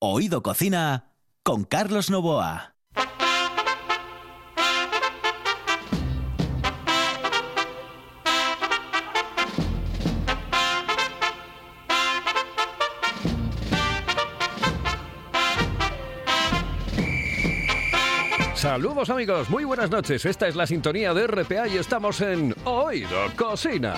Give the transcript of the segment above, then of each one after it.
Oído Cocina con Carlos Novoa. Saludos amigos, muy buenas noches. Esta es la sintonía de RPA y estamos en Oído Cocina.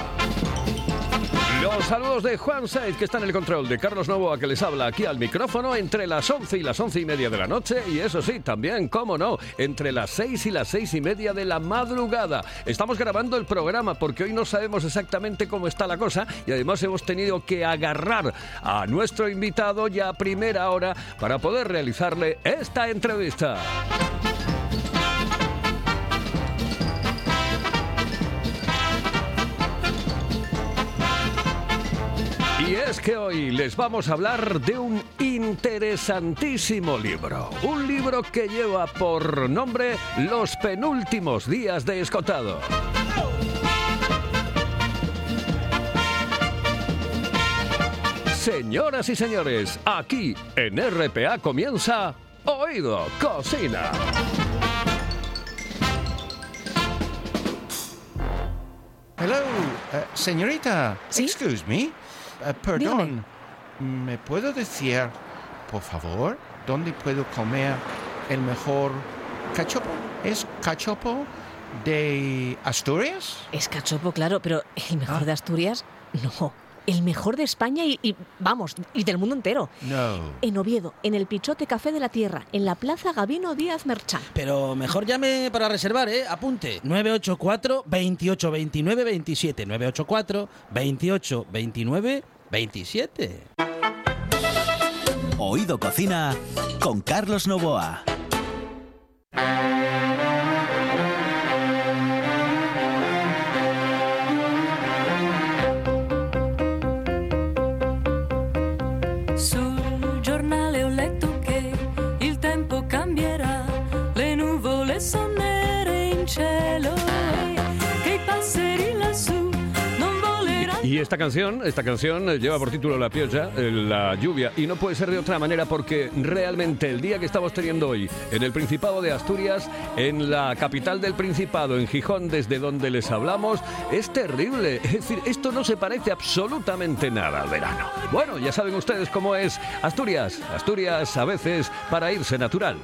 Los saludos de Juan Saiz, que está en el control, de Carlos Novoa, que les habla aquí al micrófono entre las 11 y las 11 y media de la noche. Y eso sí, también, cómo no, entre las 6 y las 6 y media de la madrugada. Estamos grabando el programa porque hoy no sabemos exactamente cómo está la cosa y además hemos tenido que agarrar a nuestro invitado ya a primera hora para poder realizarle esta entrevista. Y es que hoy les vamos a hablar de un interesantísimo libro. Un libro que lleva por nombre Los penúltimos días de Escotado. Señoras y señores, aquí en RPA comienza Oído Cocina. Hello, eh, señorita. ¿Sí? Excuse me. Eh, perdón. ¿Me puedo decir, por favor, dónde puedo comer el mejor cachopo? ¿Es cachopo de Asturias? Es cachopo, claro, pero el mejor Ah. de Asturias, no. El mejor de España y, y, vamos, y del mundo entero. No. En Oviedo, en el Pichote Café de la Tierra, en la Plaza Gabino Díaz Merchán. Pero mejor llame para reservar, ¿eh? Apunte. 984 28 29 27. 984 28 29 27. Oído Cocina con Carlos Novoa. Esta canción, esta canción eh, lleva por título La piocha, eh, la lluvia, y no puede ser de otra manera porque realmente el día que estamos teniendo hoy en el Principado de Asturias, en la capital del Principado, en Gijón, desde donde les hablamos, es terrible. Es decir, esto no se parece absolutamente nada al verano. Bueno, ya saben ustedes cómo es Asturias. Asturias a veces para irse natural.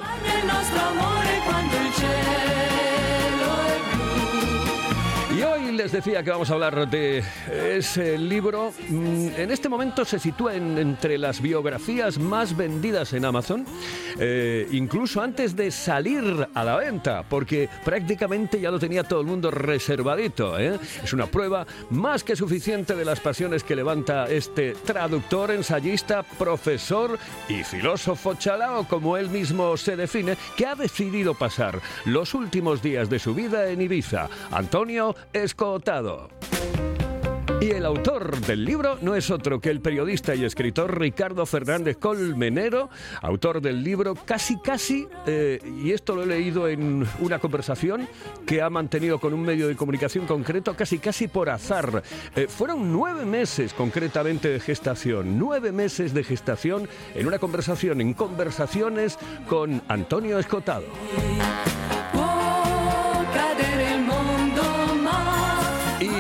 Les decía que vamos a hablar de ese libro. Mm, En este momento se sitúa en- entre las biografías más vendidas en Amazon, eh, incluso antes de salir a la venta, porque prácticamente ya lo tenía todo el mundo reservadito. ¿eh? Es una prueba más que suficiente de las pasiones que levanta este traductor, ensayista, profesor y filósofo chalao, como él mismo se define, que ha decidido pasar los últimos días de su vida en Ibiza. Antonio Y el autor del libro no es otro que el periodista y escritor Ricardo Fernández Colmenero, autor del libro Casi Casi, eh, y esto lo he leído en una conversación que ha mantenido con un medio de comunicación concreto, Casi Casi por azar. Eh, fueron nueve meses concretamente de gestación, nueve meses de gestación en una conversación, en conversaciones con Antonio Escotado.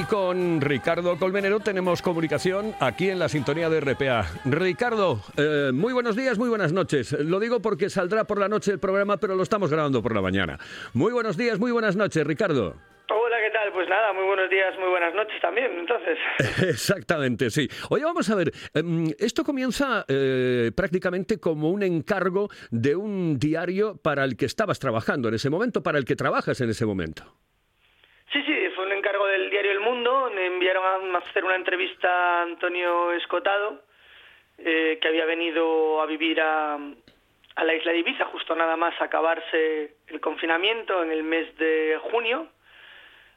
Con Ricardo Colmenero tenemos comunicación aquí en la sintonía de RPA. Ricardo, eh, muy buenos días, muy buenas noches. Lo digo porque saldrá por la noche el programa, pero lo estamos grabando por la mañana. Muy buenos días, muy buenas noches, Ricardo. Hola, ¿qué tal? Pues nada, muy buenos días, muy buenas noches también, entonces. Exactamente, sí. Oye, vamos a ver, em, esto comienza eh, prácticamente como un encargo de un diario para el que estabas trabajando en ese momento, para el que trabajas en ese momento. Sí, sí, fue un encargo del diario El Mundo, enviaron a hacer una entrevista a Antonio Escotado, eh, que había venido a vivir a, a la isla de Ibiza, justo nada más acabarse el confinamiento en el mes de junio.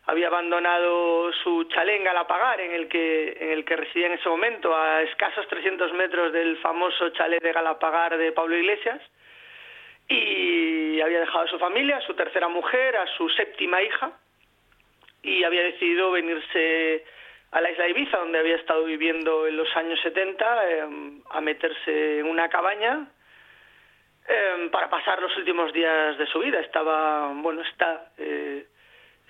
Había abandonado su chalet en Galapagar, en el que, en el que residía en ese momento, a escasos 300 metros del famoso chalet de Galapagar de Pablo Iglesias. y había dejado a su familia, a su tercera mujer, a su séptima hija y había decidido venirse a la isla Ibiza, donde había estado viviendo en los años 70, eh, a meterse en una cabaña em, para pasar los últimos días de su vida. Estaba, bueno, está, eh,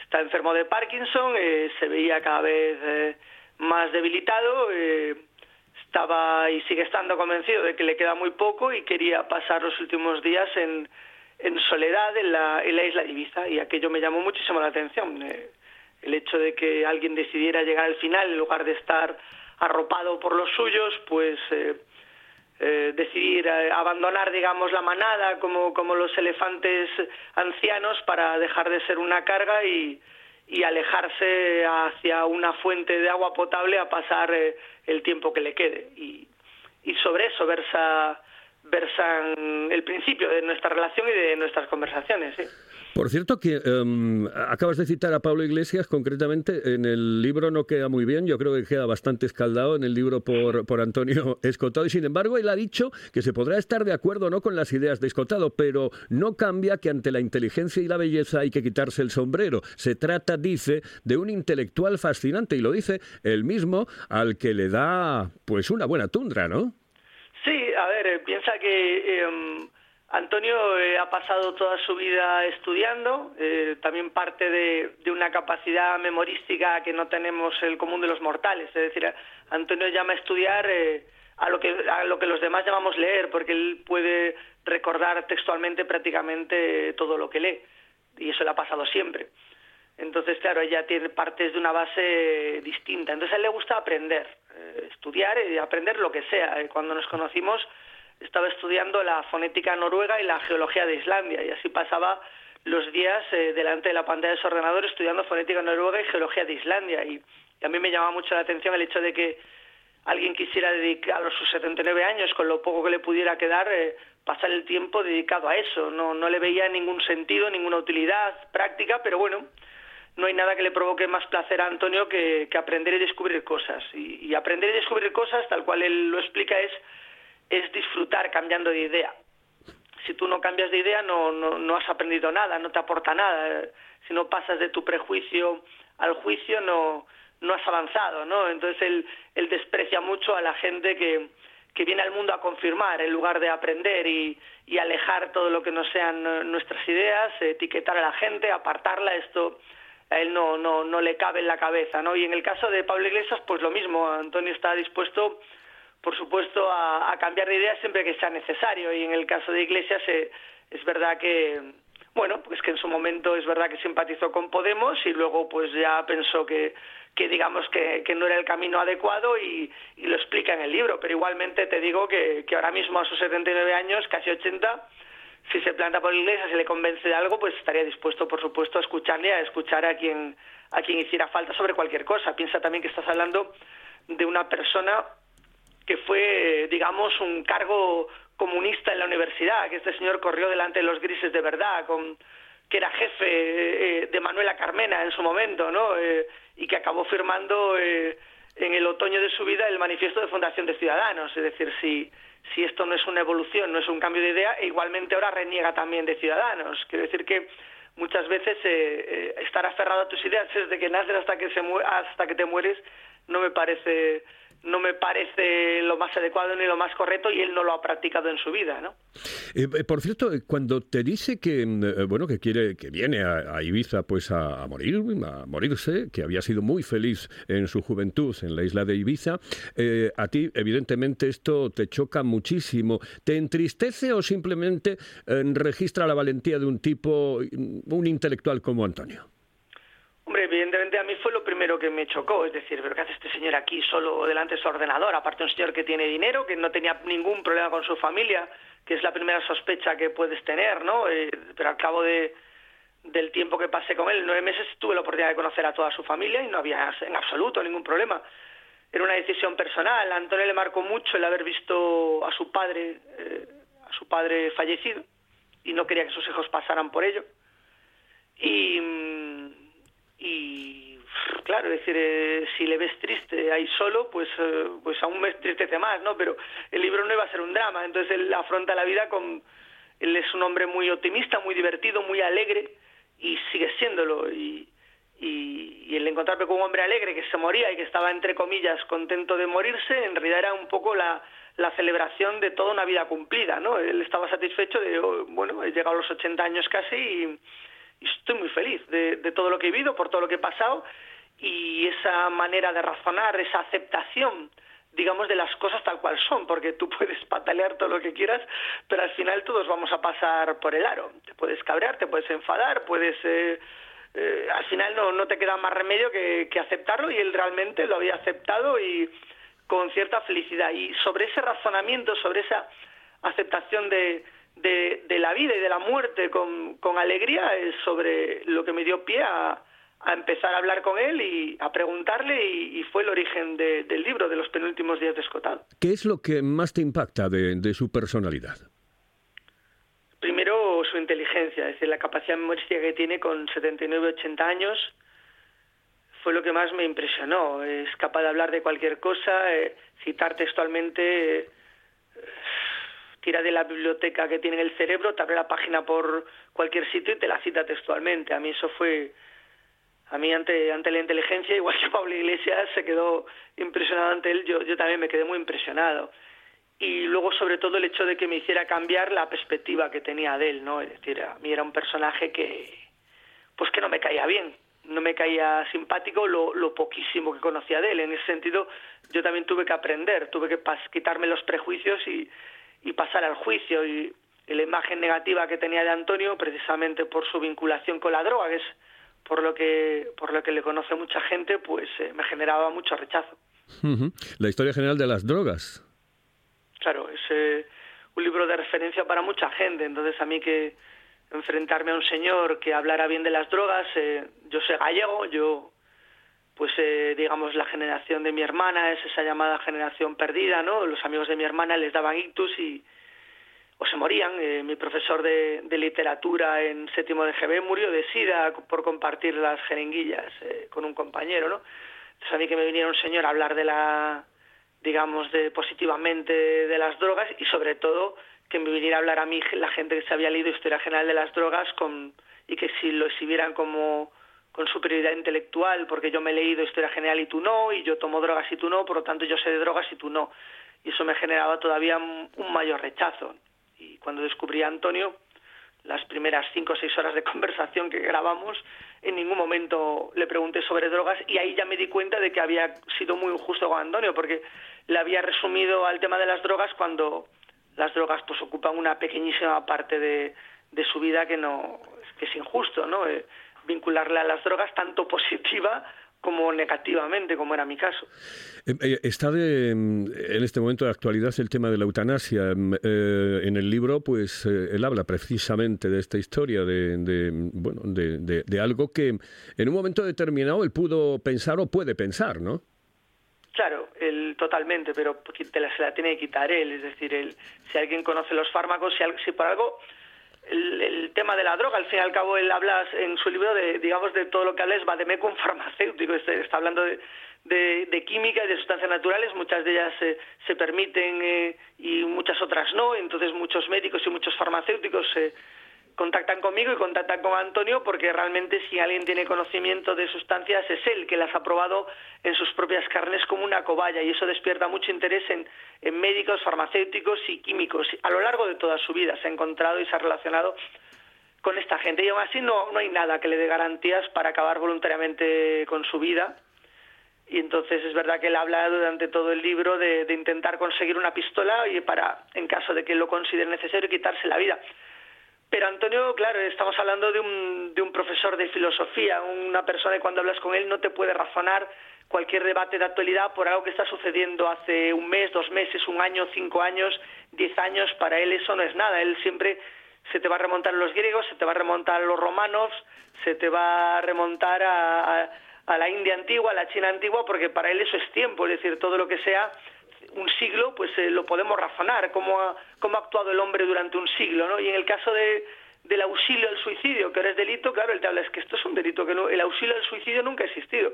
está enfermo de Parkinson, eh, se veía cada vez eh, más debilitado, eh, estaba y sigue estando convencido de que le queda muy poco y quería pasar los últimos días en, en soledad en la, en la isla Ibiza y aquello me llamó muchísimo la atención. El hecho de que alguien decidiera llegar al final en lugar de estar arropado por los suyos, pues eh, eh, decidir eh, abandonar, digamos, la manada como, como los elefantes ancianos para dejar de ser una carga y, alejarse hacia una fuente de agua potable a pasar el tiempo que le quede. Y, sobre eso versa, versan el principio de nuestra relación y de nuestras conversaciones. Por cierto, que em, acabas de citar a Pablo Iglesias, concretamente en el libro no queda muy bien, yo creo que queda bastante escaldado en el libro por, por Antonio Escotado, y sin embargo él ha dicho que se podrá estar de acuerdo no con las ideas de Escotado, pero no cambia que ante la inteligencia y la belleza hay que quitarse el sombrero. Se trata, dice, de un intelectual fascinante, y lo dice el mismo al que le da pues una buena tundra, ¿no? Sí, a ver, eh, piensa que eh, Antonio eh, ha pasado toda su vida estudiando, eh, también parte de, una capacidad memorística que no tenemos el común de los mortales, es decir, Antonio llama a estudiar eh, a, lo que, a lo que los demás llamamos leer, porque él puede recordar textualmente prácticamente todo lo que lee, y eso le ha pasado siempre. Entonces, claro, ella tiene partes de una base distinta. Entonces, a él le gusta aprender, estudiar y aprender lo que sea. Cuando nos conocimos, estaba estudiando la fonética noruega y la geología de Islandia, y así pasaba los días eh, delante de la pantalla de su ordenador estudiando fonética noruega y geología de Islandia. Y, a mí me llama mucho la atención el hecho de que alguien quisiera dedicar a sus 79 años, con lo poco que le pudiera quedar, eh, pasar el tiempo dedicado a eso. No, no le veía ningún sentido, ninguna utilidad práctica, pero bueno, no hay nada que le provoque más placer a Antonio que, que aprender y descubrir cosas. Y, aprender y descubrir cosas, tal cual él lo explica, es, es disfrutar cambiando de idea. Si tú no cambias de idea, no, no, no has aprendido nada, no te aporta nada. Si no pasas de tu prejuicio al juicio, no, no has avanzado, ¿no? Entonces él, él desprecia mucho a la gente que, que viene al mundo a confirmar en lugar de aprender y, y alejar todo lo que no sean nuestras ideas, etiquetar a la gente, apartarla. Esto a él no, no, no le cabe en la cabeza, ¿no? Y en el caso de Pablo Iglesias, pues lo mismo, Antonio está dispuesto, por supuesto, a, cambiar de idea siempre que sea necesario, y en el caso de Iglesias eh, es verdad que, bueno, pues que en su momento es verdad que simpatizó con Podemos y luego pues ya pensó que, que digamos que, no era el camino adecuado y, lo explica en el libro, pero igualmente te digo que, ahora mismo a sus 79 años, casi 80, si se planta por Iglesias y le convence de algo, pues estaría dispuesto, por supuesto, a escucharle, a escuchar a quien, a quien hiciera falta sobre cualquier cosa. Piensa también que estás hablando de una persona que fue, digamos, un cargo comunista en la universidad, que este señor corrió delante de los grises de verdad, que era jefe eh, de Manuela Carmena en su momento, ¿no? Eh, y que acabó firmando eh, en el otoño de su vida el manifiesto de Fundación de Ciudadanos. Es decir, si si esto no es una evolución, no es un cambio de idea, e igualmente ahora reniega también de Ciudadanos. Quiero decir que muchas veces estar aferrado a tus ideas desde que naces hasta que, hasta que te mueres no me parece no me parece lo más adecuado ni lo más correcto y él no lo ha practicado en su vida, ¿no? Eh, por cierto, cuando te dice que eh, bueno que quiere que viene a, Ibiza pues a, morir, a morirse, que había sido muy feliz en su juventud en la isla de Ibiza, eh, a ti evidentemente esto te choca muchísimo. ¿Te entristece o simplemente eh, registra la valentía de un tipo, un intelectual como Antonio? Hombre, evidentemente a mí fue lo primero que me chocó, es decir, ¿pero qué hace este señor aquí solo delante de su ordenador? Aparte un señor que tiene dinero, que no tenía ningún problema con su familia, que es la primera sospecha que puedes tener, ¿no? Eh, pero al cabo de, del tiempo que pasé con él, nueve meses, tuve la oportunidad de conocer a toda su familia y no había en absoluto ningún problema. Era una decisión personal. A Antonio le marcó mucho el haber visto a su padre, eh, a su padre fallecido, y no quería que sus hijos pasaran por ello. Y y claro, es decir, eh, si le ves triste ahí solo, pues, eh, pues aún me tristece más, ¿no? Pero el libro no iba a ser un drama, entonces él afronta la vida con... Él es un hombre muy optimista, muy divertido, muy alegre, y sigue siéndolo, y, y, y el encontrarme con un hombre alegre que se moría y que estaba, entre comillas, contento de morirse, en realidad era un poco la, la celebración de toda una vida cumplida, ¿no? Él estaba satisfecho de, oh, bueno, he llegado a los 80 años casi y estoy muy feliz de, todo lo que he vivido, por todo lo que he pasado y esa manera de razonar, esa aceptación digamos, de las cosas tal cual son, porque tú puedes patalear todo lo que quieras, pero al final todos vamos a pasar por el aro. Te puedes cabrear, te puedes enfadar, puedes... Eh, eh, al final no, no te queda más remedio que, que aceptarlo y él realmente lo había aceptado y con cierta felicidad. Y sobre ese razonamiento, sobre esa aceptación de, de, de la vida y de la muerte con, con alegría, es sobre lo que me dio pie a, a empezar a hablar con él y a preguntarle y, y fue el origen de- del libro, de los penúltimos días de Escotado. ¿Qué es lo que más te impacta de, de su personalidad? Primero, su inteligencia, es decir, la capacidad memorística que tiene con 79, 80 años, fue lo que más me impresionó. Es capaz de hablar de cualquier cosa, eh, citar textualmente, tira de la biblioteca que tiene en el cerebro, te abre la página por cualquier sitio y te la cita textualmente. A mí eso fue, a mí ante, ante la inteligencia, igual que Pablo Iglesias se quedó impresionado ante él, yo, yo también me quedé muy impresionado y luego sobre todo el hecho de que me hiciera cambiar la perspectiva que tenía de él, ¿no? Es decir, a mí era un personaje que pues que no me caía bien, no me caía simpático lo, lo poquísimo que conocía de él. En ese sentido, yo también tuve que aprender, tuve que quitarme los prejuicios y, y pasar al juicio y, y la imagen negativa que tenía de Antonio precisamente por su vinculación con la droga, que es por lo que por lo que le conoce mucha gente, pues eh, me generaba mucho rechazo. La historia general de las drogas. Claro, es eh, un libro de referencia para mucha gente. Entonces, a mí que enfrentarme a un señor que hablara bien de las drogas, eh, yo soy gallego, yo, pues, eh, digamos, la generación de mi hermana es esa llamada generación perdida, ¿no? Los amigos de mi hermana les daban ictus y o se morían. Eh, mi profesor de, literatura en séptimo de GB murió de sida por compartir las jeringuillas eh, con un compañero, ¿no? Entonces, a mí que me viniera un señor a hablar de la digamos, de positivamente de las drogas y sobre todo que me viniera a hablar a mí la gente que se había leído Historia General de las Drogas con, y que si lo exhibieran como con superioridad intelectual, porque yo me he leído Historia General y tú no, y yo tomo drogas y tú no, por lo tanto yo sé de drogas y tú no. Y eso me generaba todavía un, mayor rechazo. Y cuando descubrí a Antonio, las primeras cinco o seis horas de conversación que grabamos, en ningún momento le pregunté sobre drogas y ahí ya me di cuenta de que había sido muy injusto con Antonio, porque le había resumido al tema de las drogas cuando las drogas pues ocupan una pequeñísima parte de, de su vida que no que es injusto, ¿no? Eh, vincularle a las drogas tanto positiva como negativamente, como era mi caso. Eh, eh, Está de, mm, en este momento de actualidad el tema de la eutanasia. Mm, eh, en el libro, pues, él habla precisamente de esta historia, de, de, bueno, de, algo que en un momento determinado él pudo pensar o puede pensar, ¿no? Claro, él totalmente, pero te la, se la tiene que quitar él. Es decir, él, si alguien conoce los fármacos, si, si por algo el, tema de la droga, al fin y al cabo él habla en su libro de, digamos, de todo lo que habla es vademecum farmacéutico, este- está hablando de química y de sustancias naturales, muchas de ellas eh, se permiten eh, y muchas otras no, entonces muchos médicos y muchos farmacéuticos eh, contactan conmigo y contactan con Antonio porque realmente si alguien tiene conocimiento de sustancias es él que las ha probado en sus propias carnes como una cobaya y eso despierta mucho interés en, médicos, farmacéuticos y químicos. A lo largo de toda su vida se ha encontrado y se ha relacionado con esta gente y aún así no, no hay nada que le dé garantías para acabar voluntariamente con su vida. Y entonces es verdad que él habla durante todo el libro de, de intentar conseguir una pistola y para, en caso de que lo considere necesario, quitarse la vida. Pero Antonio, claro, estamos hablando de un, de un profesor de filosofía, una persona que cuando hablas con él no te puede razonar cualquier debate de actualidad por algo que está sucediendo hace un mes, dos meses, un año, cinco años, diez años. Para él eso no es nada. Él siempre se te va a remontar a los griegos, se te va a remontar a los romanos, se te va a remontar a, a, a la India antigua, a la China antigua, porque para él eso es tiempo. Es decir, todo lo que sea un siglo, pues eh, lo podemos razonar, cómo ha, cómo ha actuado el hombre durante un siglo, ¿no? Y en el caso de, del auxilio al suicidio, que ahora es delito, claro, él te habla, es que esto es un delito, que no, el auxilio al suicidio nunca ha existido.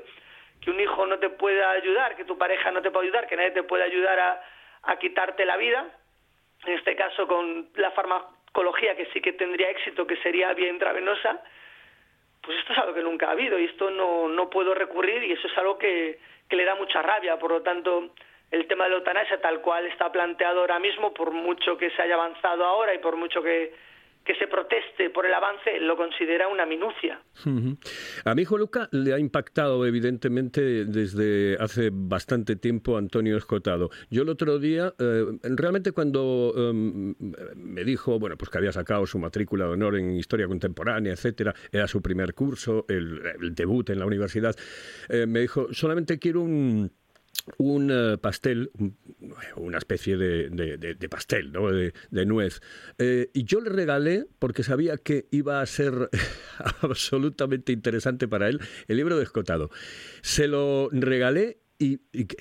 Que un hijo no te pueda ayudar, que tu pareja no te pueda ayudar, que nadie te pueda ayudar a, quitarte la vida, en este caso con la farmacología, que sí que tendría éxito, que sería vía intravenosa, pues esto es algo que nunca ha habido y esto no, no puedo recurrir y eso es algo que le da mucha rabia. Por lo tanto, el tema de la eutanasia tal cual está planteado ahora mismo, por mucho que se haya avanzado ahora y por mucho que, que se proteste por el avance, lo considera una minucia. A mi hijo Luca le ha impactado evidentemente desde hace bastante tiempo Antonio Escotado. Yo el otro día, eh, realmente cuando em, me dijo, bueno, pues que había sacado su matrícula de honor en Historia Contemporánea, etcétera, era su primer curso, el, debut en la universidad, eh, me dijo, solamente quiero un un eh, pastel, una especie de, pastel, ¿no? de, nuez. Eh, y yo le regalé, porque sabía que iba a ser absolutamente interesante para él, el libro de Escotado. Se lo regalé y,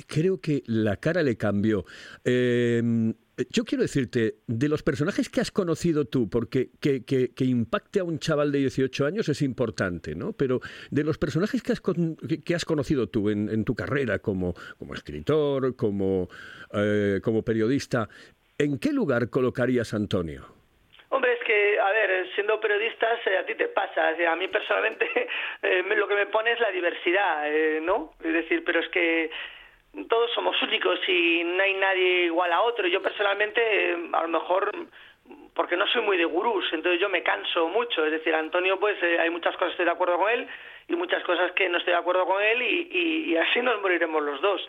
creo que la cara le cambió. Eh, yo quiero decirte, de los personajes que has conocido tú, porque que, impacte a un chaval de 18 años es importante, ¿no? Pero de los personajes que has, que has conocido tú en, tu carrera como, como escritor, como, eh, como periodista, ¿en qué lugar colocarías a Antonio? Hombre, es que, a ver, periodistas, eh, a ti te pasa. a mí personalmente eh, lo que me pone es la diversidad, ¿no? Es decir, pero es que todos somos únicos y no hay nadie igual a otro. Yo personalmente, a lo mejor, porque no soy muy de gurús, entonces yo me canso mucho. Es decir, Antonio, pues eh, hay muchas cosas que estoy de acuerdo con él y muchas cosas que no estoy de acuerdo con él y, así nos moriremos los dos.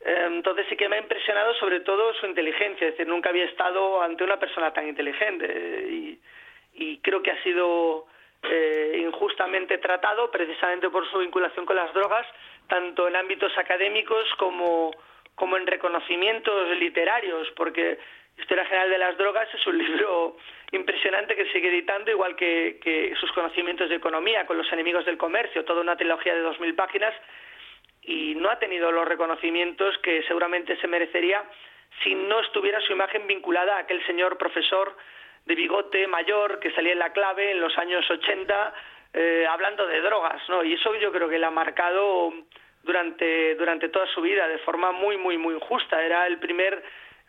Eh, entonces sí que me ha impresionado sobre todo su inteligencia, es decir, nunca había estado ante una persona tan inteligente y creo que ha sido eh, injustamente tratado precisamente por su vinculación con las drogas tanto en ámbitos académicos como, como en reconocimientos literarios, porque Historia General de las Drogas es un libro impresionante que sigue editando, igual que, sus conocimientos de economía con los enemigos del comercio, toda una trilogía de dos mil páginas, y no ha tenido los reconocimientos que seguramente se merecería si no estuviera su imagen vinculada a aquel señor profesor de bigote mayor que salía en la clave en los años 80 eh, hablando de drogas, ¿no? Y eso yo creo que le ha marcado durante, durante toda su vida de forma muy, muy, muy injusta. Era el primer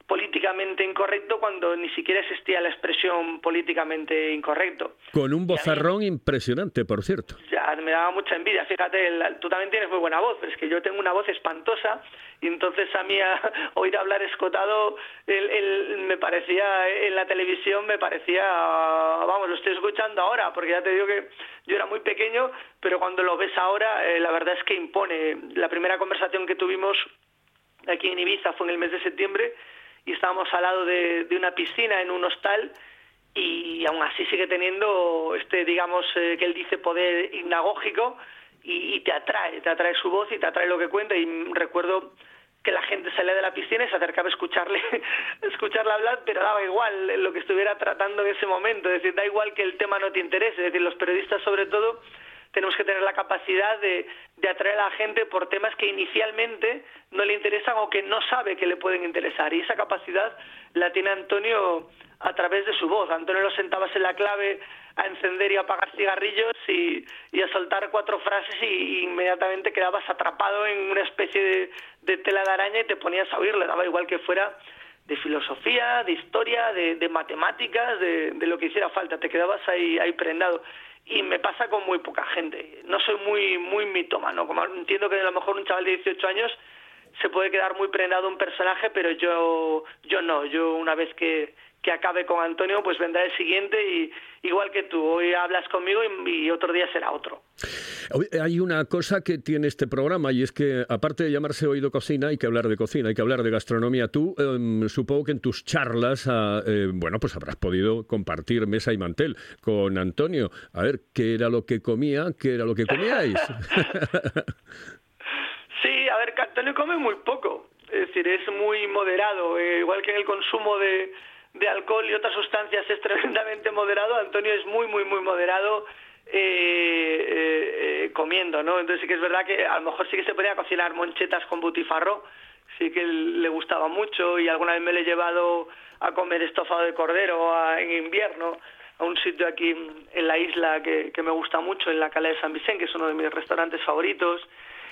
políticamente incorrecto cuando ni siquiera existía la expresión políticamente incorrecto. Con un bozarrón impresionante, por cierto. Ya, me daba mucha envidia. Fíjate, tú también tienes muy buena voz, es que yo tengo una voz espantosa y entonces a mí oír hablar escotado me parecía, en la televisión me parecía, vamos, lo estoy escuchando ahora, porque ya te digo que yo era muy pequeño, pero cuando lo ves ahora, eh, la verdad es que impone. La primera conversación que tuvimos aquí en Ibiza fue en el mes de septiembre y estábamos al lado de, una piscina en un hostal y aún así sigue teniendo este, digamos, eh, que él dice poder hipnagógico y, te atrae, te atrae su voz y te atrae lo que cuenta. Y recuerdo que la gente salía de la piscina y se acercaba a escucharle, escucharle hablar, pero daba igual lo que estuviera tratando en ese momento, es decir, da igual que el tema no te interese, es decir, los periodistas sobre todo tenemos que tener la capacidad de, atraer a la gente por temas que inicialmente no le interesan o que no sabe que le pueden interesar. Y esa capacidad la tiene Antonio a través de su voz. Antonio lo sentabas en la clave a encender y apagar cigarrillos y, a soltar cuatro frases y, inmediatamente quedabas atrapado en una especie de, tela de araña y te ponías a oírle. Daba igual que fuera de filosofía, de historia, de, matemáticas, de, de, lo que hiciera falta. Te quedabas ahí prendado y me pasa con muy poca gente. No soy muy muy mitómano, como entiendo que a lo mejor un chaval de 18 años se puede quedar muy prendado un personaje, pero yo yo no, yo una vez que que acabe con Antonio, pues vendrá el siguiente y igual que tú, hoy hablas conmigo y, otro día será otro. Hay una cosa que tiene este programa y es que aparte de llamarse Oído Cocina, hay que hablar de cocina, hay que hablar de gastronomía. Tú em, supongo que en tus charlas, ah, eh, bueno, pues habrás podido compartir mesa y mantel con Antonio. A ver, ¿qué era lo que comía? ¿Qué era lo que comíais? sí, a ver, Antonio come muy poco. Es decir, es muy moderado, eh, igual que en el consumo de, de alcohol y otras sustancias es tremendamente moderado, Antonio es muy, muy, muy moderado eh, eh, eh, comiendo, ¿no? Entonces sí que es verdad que a lo mejor sí que se podía cocinar monchetas con butifarro, sí que le gustaba mucho y alguna vez me le he llevado a comer estofado de cordero en invierno a un sitio aquí en la isla que, que me gusta mucho, en la Cala de San Vicente, que es uno de mis restaurantes favoritos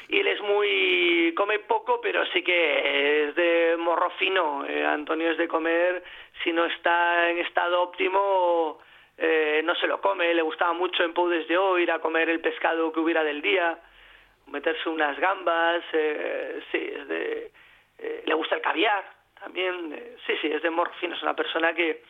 y él es muy come poco pero sí que es de morro fino. Eh, Antonio es de comer si no está en estado óptimo eh, no se lo come, le gustaba mucho en Poudes de hoy ir a comer el pescado que hubiera del día, meterse unas gambas, eh, sí, es de, eh, le gusta el caviar también, eh, sí, sí, es de morfino, es una persona que,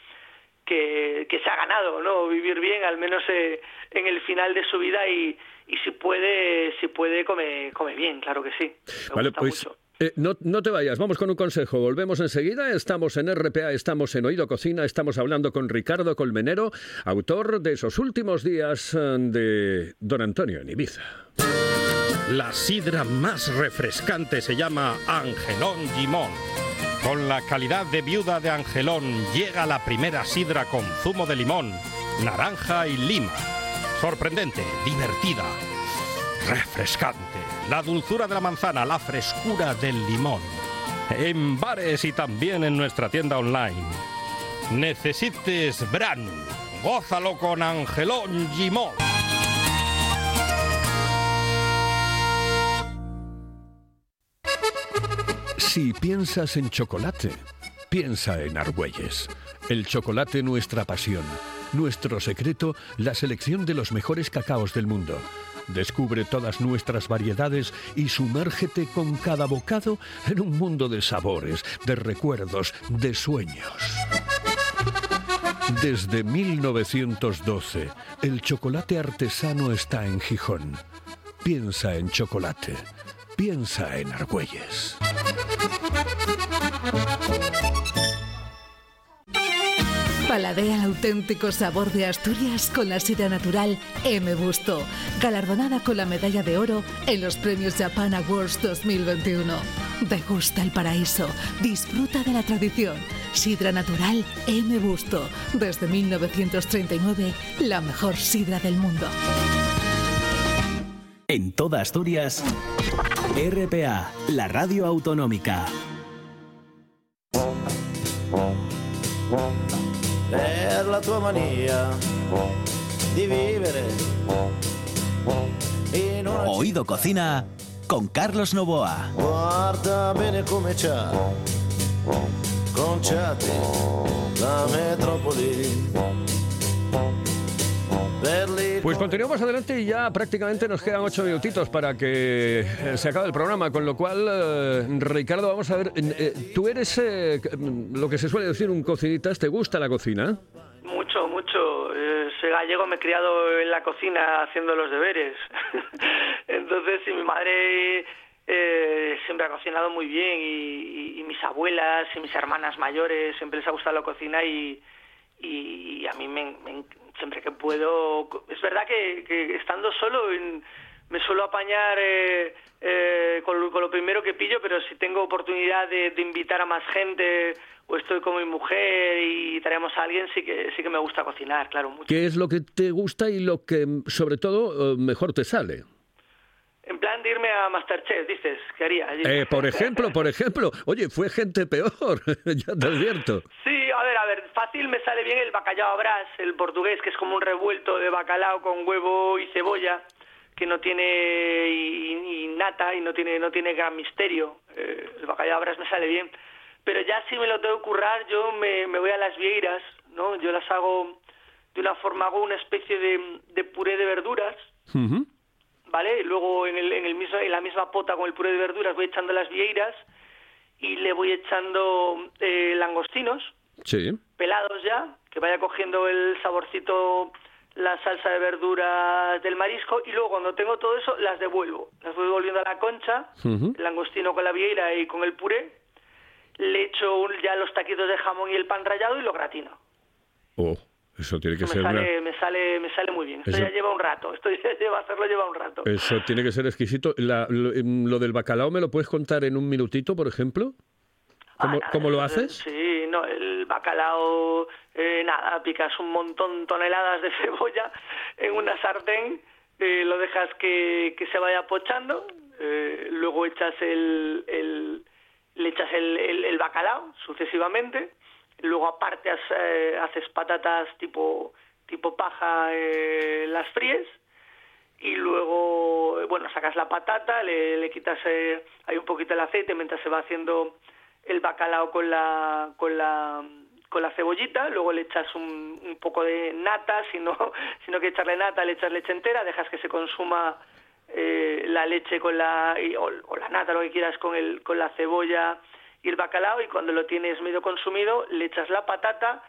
que, que se ha ganado, ¿no? Vivir bien, al menos eh, en el final de su vida y, y si puede, si puede come, come bien, claro que sí. Me Vale, gusta pues mucho. eh, no, no te vayas, vamos con un consejo. Volvemos enseguida. Estamos en RPA, estamos en Oído Cocina, estamos hablando con Ricardo Colmenero, autor de esos últimos días eh, de Don Antonio en Ibiza. La sidra más refrescante se llama Angelón Gimón. Con la calidad de viuda de Angelón llega la primera sidra con zumo de limón, naranja y lima. Sorprendente, divertida, refrescante. La dulzura de la manzana, la frescura del limón. En bares y también en nuestra tienda online. Necesites Bran. Gózalo con Angelón Gimón. Si piensas en chocolate, piensa en Argüelles. El chocolate nuestra pasión, nuestro secreto, la selección de los mejores cacaos del mundo. Descubre todas nuestras variedades y sumérgete con cada bocado en un mundo de sabores, de recuerdos, de sueños. Desde 1912, el chocolate artesano está en Gijón. Piensa en chocolate. Piensa en Argüelles. Paladea el auténtico sabor de Asturias con la sidra natural M. Busto, galardonada con la medalla de oro en los premios Japan Awards 2021. Degusta el paraíso, disfruta de la tradición. Sidra natural M. Busto, desde 1939, la mejor sidra del mundo. En toda Asturias, RPA, la radio autonómica. per la tua mania di vivere Oído Cocina con Carlos Novoa. guarda bene come c'ha conciati la metropoli Pues continuamos adelante y ya prácticamente nos quedan ocho minutitos para que eh, se acabe el programa, con lo cual, eh, Ricardo, vamos a ver, eh, tú eres eh, lo que se suele decir un cocinitas, ¿te gusta la cocina? Mucho, mucho. Soy gallego, me he criado en la cocina haciendo los deberes. Entonces, sí, mi madre eh, siempre ha cocinado muy bien y, y- y mis abuelas y mis hermanas mayores siempre les ha gustado la cocina y, y a mí me, me siempre que puedo... Es verdad que, que estando solo en- me suelo apañar eh, eh, con, lo, con lo primero que pillo, pero si tengo oportunidad de, de invitar a más gente o estoy con mi mujer y traemos a alguien, sí que sí que me gusta cocinar, claro, mucho. ¿Qué es lo que te gusta y lo que, sobre todo, eh, mejor te sale? En plan de irme a Masterchef, dices, ¿qué haría? Eh, por ejemplo, por ejemplo, oye, fue gente peor, ya te advierto. Sí, a ver, a ver, fácil me sale bien el bacalao a brás, el portugués, que es como un revuelto de bacalao con huevo y cebolla, que no tiene y, y nata y no tiene no tiene gran misterio. Eh, el bacalao a brás me sale bien. Pero ya si me lo tengo que currar, yo me, me voy a las vieiras, ¿no? Yo las hago de una forma, hago una especie de, de puré de verduras. ¿vale? Y luego en, el, en, el mismo, en la misma pota con el puré de verduras voy echando las vieiras y le voy echando eh, langostinos Sí. pelados ya, que vaya cogiendo el saborcito la salsa de verduras del marisco y luego cuando tengo todo eso las devuelvo, las voy volviendo a la concha, el langostino con la vieira y con el puré, le echo un- ya los taquitos de jamón y el pan rallado y lo gratino. Oh, eso tiene que Eso ser me una- sale, me sale, me sale muy bien. Esto Eso- ya lleva un rato, esto ya lleva hacerlo lleva un rato. Eso tiene que ser exquisito. La- lo, em, lo del bacalao, ¿me lo puedes contar en un minutito, por ejemplo? ¿Cómo, Ah, cómo lo nada, haces? Sí, no, el bacalao, eh, nada, picas un montón, toneladas de cebolla en una sartén, eh, lo dejas que, que se vaya pochando, eh, luego echas el, el- le echas el, el- el bacalao sucesivamente, luego aparte has- eh, haces patatas tipo, tipo paja, eh, las fríes, y luego, eh, bueno, sacas la patata, le, le quitas eh, ahí un poquito el aceite mientras se va haciendo el bacalao con la con la con la cebollita, luego le echas un, un poco de nata, si no, si no quieres echarle nata, le echas leche entera, dejas que se consuma eh, la leche con la, y- o, o la nata, lo que quieras, con, el, con la cebolla y el bacalao, y cuando lo tienes medio consumido, le echas la patata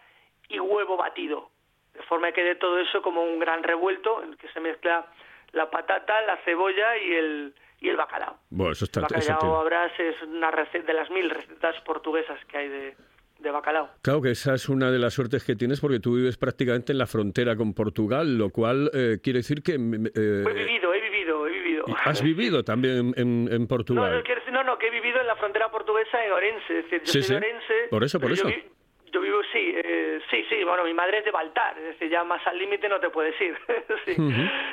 y huevo batido, de forma que quede todo eso como un gran revuelto en el que se mezcla la patata, la cebolla y el, y el bacalao. Bueno, eso está... El eso bacalao, tiene- habrás, es una receta de las mil recetas portuguesas que hay de, de bacalao. Claro que esa es una de las suertes que tienes porque tú vives prácticamente en la frontera con Portugal, lo cual eh, quiere decir que... mm, eh, He vivido, he vivido, he vivido. has vivido también en, en No, Portugal. no, quiero decir, no, no, que he vivido en la frontera portuguesa en Orense. Es decir, yo Sí, soy sí. de Orense. Por eso, por yo eso. vi- Yo, vivo, sí, eh, sí, sí, bueno, mi madre es de Baltar, es decir, ya más al límite no te puedes ir. sí.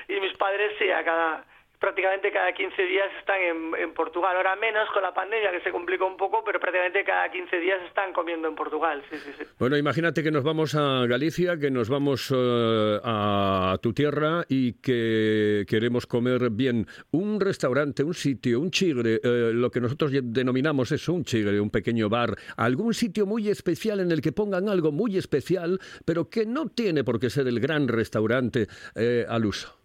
Y mis padres, sí, a cada, prácticamente cada 15 días están en, Portugal. Ahora menos con la pandemia, que se complica un poco, pero prácticamente cada 15 días están comiendo en Portugal. Bueno, imagínate que nos vamos a Galicia, que nos vamos eh, a tu tierra y que queremos comer bien. Un restaurante, un sitio, un chigre, eh, lo que nosotros denominamos eso, un chigre, un pequeño bar, algún sitio muy especial en el que pongan algo muy especial, pero que no tiene por qué ser el gran restaurante eh, al uso.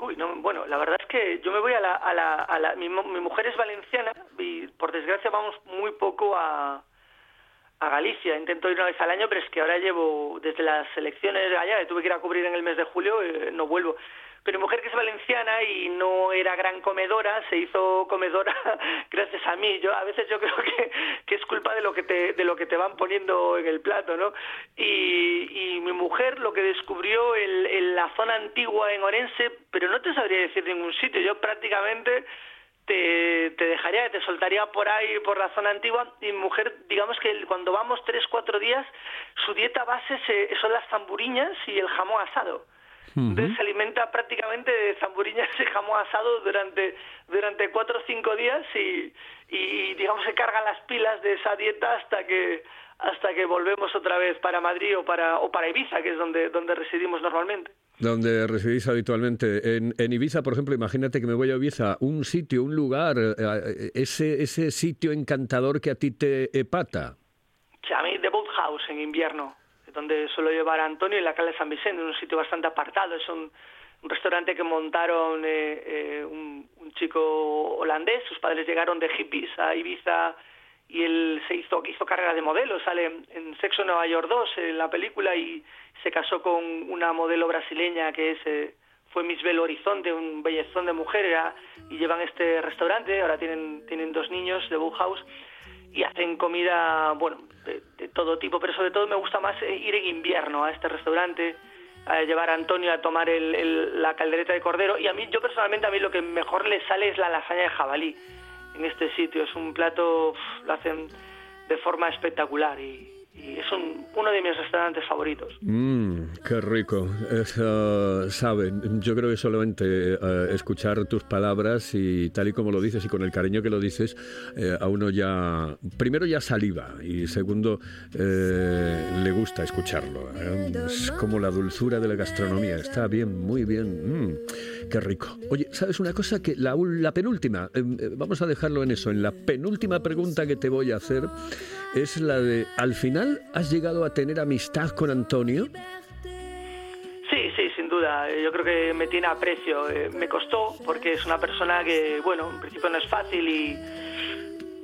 Uy, no, bueno, la verdad es que yo me voy a la... A la, a la- mi, mi mujer es valenciana y por desgracia vamos muy poco a, a Galicia. Intento ir una vez al año, pero es que ahora llevo desde las elecciones allá, que tuve que ir a cubrir en el mes de julio, eh, no vuelvo. Pero mi mujer que es valenciana y no era gran comedora, se hizo comedora gracias a mí. Yo a veces yo creo que, que es culpa de lo que te de lo que te van poniendo en el plato, ¿no? Y, y mi mujer lo que descubrió en, la zona antigua en Orense, pero no te sabría decir ningún sitio. Yo prácticamente te, te dejaría, te soltaría por ahí, por la zona antigua, y mujer, digamos que cuando vamos tres, cuatro días, su dieta base se- son las zamburiñas y el jamón asado. Entonces se alimenta prácticamente de zamburiñas y jamón asado durante, durante cuatro o cinco días y, y digamos se cargan las pilas de esa dieta hasta que hasta que volvemos otra vez para Madrid o para o para Ibiza, que es donde, donde residimos normalmente. Donde residís habitualmente. En, en Ibiza, por ejemplo, imagínate que me voy a Ibiza, un sitio, un lugar, eh, ese, ese sitio encantador que a ti te epata. Sea, a mí The Boat House en invierno, donde suelo llevar a Antonio en la calle San Vicente, en un sitio bastante apartado. Es un, un restaurante que montaron eh, eh, un, un chico holandés. Sus padres llegaron de hippies a Ibiza y él se hizo, hizo carrera de modelo. Sale en Sexo Nueva York 2 en la película y se casó con una modelo brasileña que es... eh, fue Miss Belo Horizonte, un bellezón de mujer, era- y llevan este restaurante, ahora tienen, tienen dos niños de Boat House, y hacen comida, bueno, de, todo tipo, pero sobre todo me gusta más eh, ir en invierno a este restaurante, a llevar a Antonio a tomar el- la caldereta de cordero, y a mí, yo personalmente, a mí lo que mejor le sale es la lasaña de jabalí en este sitio, es un plato, lo hacen de forma espectacular y, y es un- uno de mis restaurantes favoritos. Mmm, qué rico. Es, eh, sabe, yo creo que solamente eh, escuchar tus palabras y tal y como lo dices y con el cariño que lo dices, eh, a uno ya, primero ya saliva y segundo eh, le gusta escucharlo. eh. Es como la dulzura de la gastronomía. Está bien, muy bien. Mm, qué rico. Oye, ¿sabes una cosa? Que la, la penúltima, eh, eh, vamos a dejarlo en eso, en la penúltima pregunta que te voy a hacer es la de, ¿al final has llegado a tener amistad con Antonio? Sí, sí, sin duda. Eh, Yo creo que me tiene aprecio. Eh, Me costó porque es una persona que, bueno, en principio no es fácil y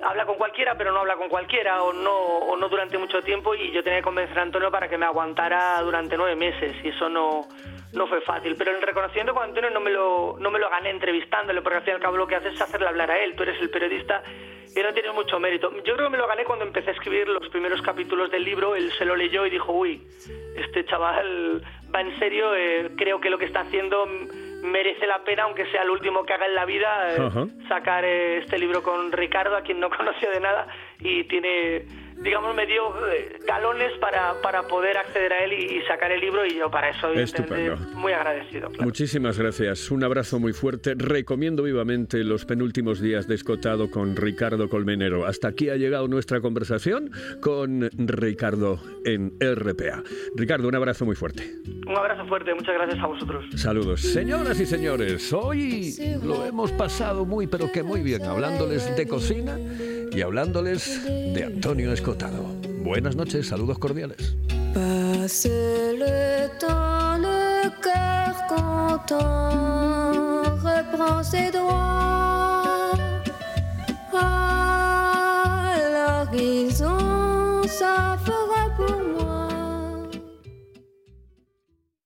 habla con cualquiera, pero no habla con cualquiera o no, o no durante mucho tiempo y yo tenía que convencer a Antonio para que me aguantara durante nueve meses y eso no, no fue fácil. Pero el reconocimiento con Antonio no me, lo, no me lo gané entrevistándole porque al fin y al cabo lo que haces es hacerle hablar a él. Tú eres el periodista y no tienes mucho mérito. Yo creo que me lo gané cuando empecé a escribir los primeros capítulos del libro. Él se lo leyó y dijo, uy, este chaval va en serio, eh, creo que lo que está haciendo merece la pena, aunque sea el último que haga en la vida, eh, sacar eh, este libro con Ricardo, a quien no conocía de nada, y tiene, digamos, me dio eh, galones para, para poder acceder a él y, y sacar el libro, y yo para eso, Estupendo. muy agradecido. claro. Muchísimas gracias. Un abrazo muy fuerte. Recomiendo vivamente los penúltimos días de Escotado con Ricardo Colmenero. Hasta aquí ha llegado nuestra conversación con Ricardo en RPA. Ricardo, un abrazo muy fuerte. Un abrazo fuerte, muchas gracias a vosotros. Saludos. Señoras y señores, hoy lo hemos pasado muy, pero que muy bien, hablándoles de cocina y hablándoles de Antonio Escotado. Buenas noches, saludos cordiales. Passe le temps, le cœur content reprend ses droits. À l'horizon, ça